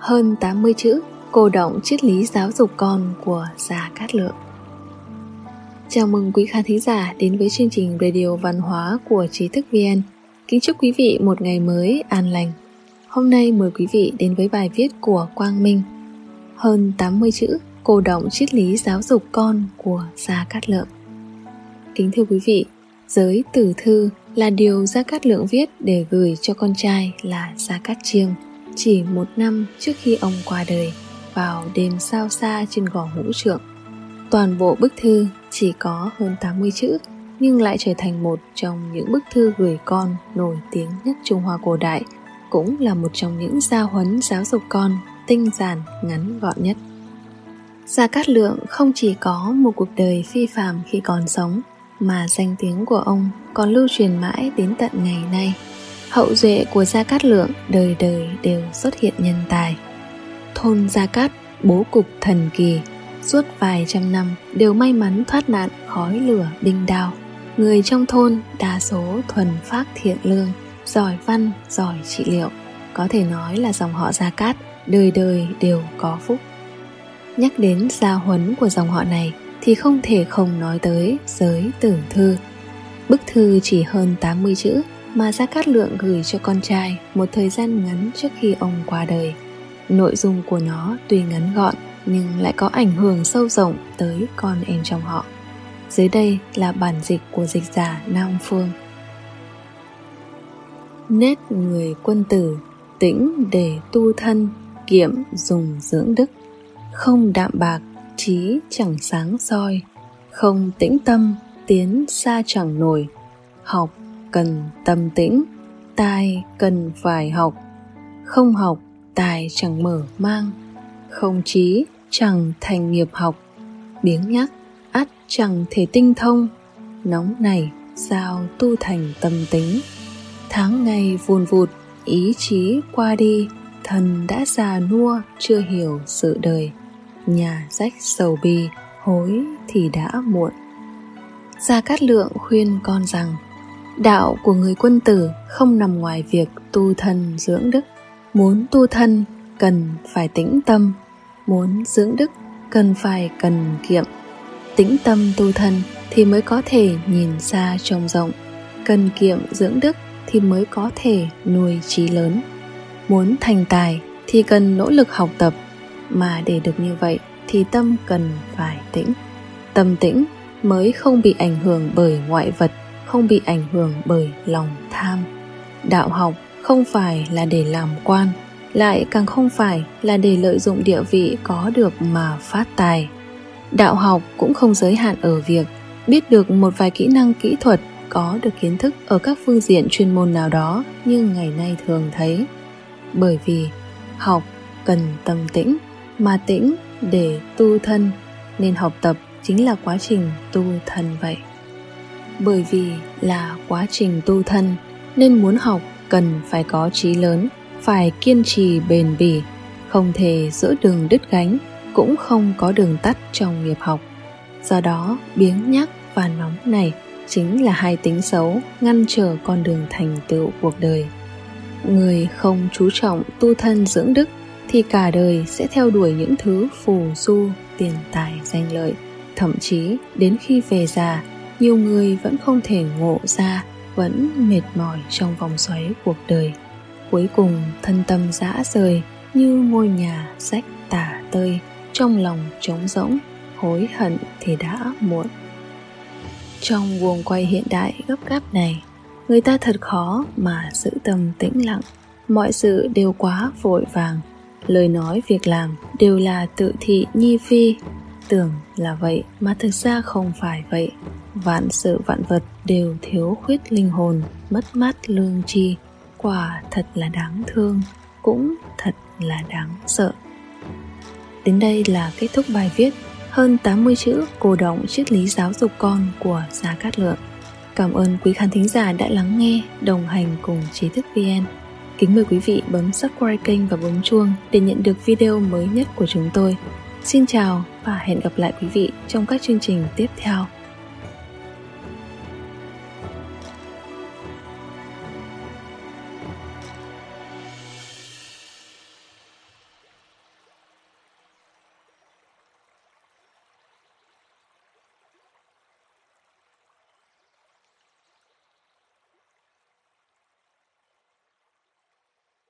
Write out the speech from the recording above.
hơn 80 chữ cô động triết lý giáo dục con của Gia Cát Lượng. Chào mừng quý khán thính giả đến với chương trình Radio Văn hóa của Trí thức VN. Kính chúc quý vị một ngày mới an lành. Hôm nay mời quý vị đến với bài viết của Quang Minh. Hơn 80 chữ cô động triết lý giáo dục con của Gia Cát Lượng. Kính thưa quý vị, giới tử thư là điều Gia Cát Lượng viết để gửi cho con trai là Gia Cát Chiêng chỉ một năm trước khi ông qua đời vào đêm sao xa trên gò ngũ trượng. Toàn bộ bức thư chỉ có hơn 80 chữ nhưng lại trở thành một trong những bức thư gửi con nổi tiếng nhất Trung Hoa cổ đại, cũng là một trong những gia huấn giáo dục con tinh giản ngắn gọn nhất. Gia Cát Lượng không chỉ có một cuộc đời phi phàm khi còn sống, mà danh tiếng của ông còn lưu truyền mãi đến tận ngày nay. Hậu duệ của Gia Cát Lượng đời đời đều xuất hiện nhân tài. Thôn Gia Cát bố cục thần kỳ, suốt vài trăm năm đều may mắn thoát nạn khói lửa binh đao. Người trong thôn đa số thuần phác thiện lương, giỏi văn, giỏi trị liệu. Có thể nói là dòng họ Gia Cát đời đời đều có phúc. Nhắc đến gia huấn của dòng họ này thì không thể không nói tới giới tử thư. Bức thư chỉ hơn 80 chữ mà Gia Cát Lượng gửi cho con trai một thời gian ngắn trước khi ông qua đời. Nội dung của nó tuy ngắn gọn nhưng lại có ảnh hưởng sâu rộng tới con em trong họ. Dưới đây là bản dịch của dịch giả Nam Phương. Nết người quân tử, tĩnh để tu thân, kiệm dùng dưỡng đức, không đạm bạc, trí chẳng sáng soi, không tĩnh tâm, tiến xa chẳng nổi, học cần tâm tĩnh, tai cần phải học. Không học tài chẳng mở mang. Không trí chẳng thành nghiệp học. Biếng nhắc ắt chẳng thể tinh thông. Nóng này sao tu thành tâm tính tháng ngày vùn vụt, ý chí qua đi. Thần đã già nua, chưa hiểu sự đời. Nhà rách sầu bi, hối thì đã muộn. Gia cát lượng khuyên con rằng đạo của người quân tử không nằm ngoài việc tu thân dưỡng đức. Muốn tu thân, cần phải tĩnh tâm. Muốn dưỡng đức, cần phải cần kiệm. Tĩnh tâm tu thân thì mới có thể nhìn xa trông rộng. Cần kiệm dưỡng đức thì mới có thể nuôi trí lớn. Muốn thành tài thì cần nỗ lực học tập. Mà để được như vậy thì tâm cần phải tĩnh. Tâm tĩnh mới không bị ảnh hưởng bởi ngoại vật không bị ảnh hưởng bởi lòng tham. Đạo học không phải là để làm quan, lại càng không phải là để lợi dụng địa vị có được mà phát tài. Đạo học cũng không giới hạn ở việc biết được một vài kỹ năng kỹ thuật có được kiến thức ở các phương diện chuyên môn nào đó như ngày nay thường thấy. Bởi vì học cần tâm tĩnh, mà tĩnh để tu thân, nên học tập chính là quá trình tu thân vậy bởi vì là quá trình tu thân, nên muốn học cần phải có trí lớn, phải kiên trì bền bỉ, không thể giữa đường đứt gánh, cũng không có đường tắt trong nghiệp học. Do đó, biếng nhắc và nóng này chính là hai tính xấu ngăn trở con đường thành tựu cuộc đời. Người không chú trọng tu thân dưỡng đức thì cả đời sẽ theo đuổi những thứ phù du, tiền tài, danh lợi. Thậm chí, đến khi về già nhiều người vẫn không thể ngộ ra, vẫn mệt mỏi trong vòng xoáy cuộc đời. Cuối cùng, thân tâm dã rời như ngôi nhà rách tả tơi, trong lòng trống rỗng, hối hận thì đã muộn. Trong guồng quay hiện đại gấp gáp này, người ta thật khó mà giữ tâm tĩnh lặng. Mọi sự đều quá vội vàng, lời nói việc làm đều là tự thị nhi phi. Tưởng là vậy mà thực ra không phải vậy vạn sự vạn vật đều thiếu khuyết linh hồn mất mát lương tri quả thật là đáng thương cũng thật là đáng sợ đến đây là kết thúc bài viết hơn 80 chữ cổ động triết lý giáo dục con của Gia Cát Lượng. Cảm ơn quý khán thính giả đã lắng nghe, đồng hành cùng trí thức VN. Kính mời quý vị bấm subscribe kênh và bấm chuông để nhận được video mới nhất của chúng tôi. Xin chào và hẹn gặp lại quý vị trong các chương trình tiếp theo.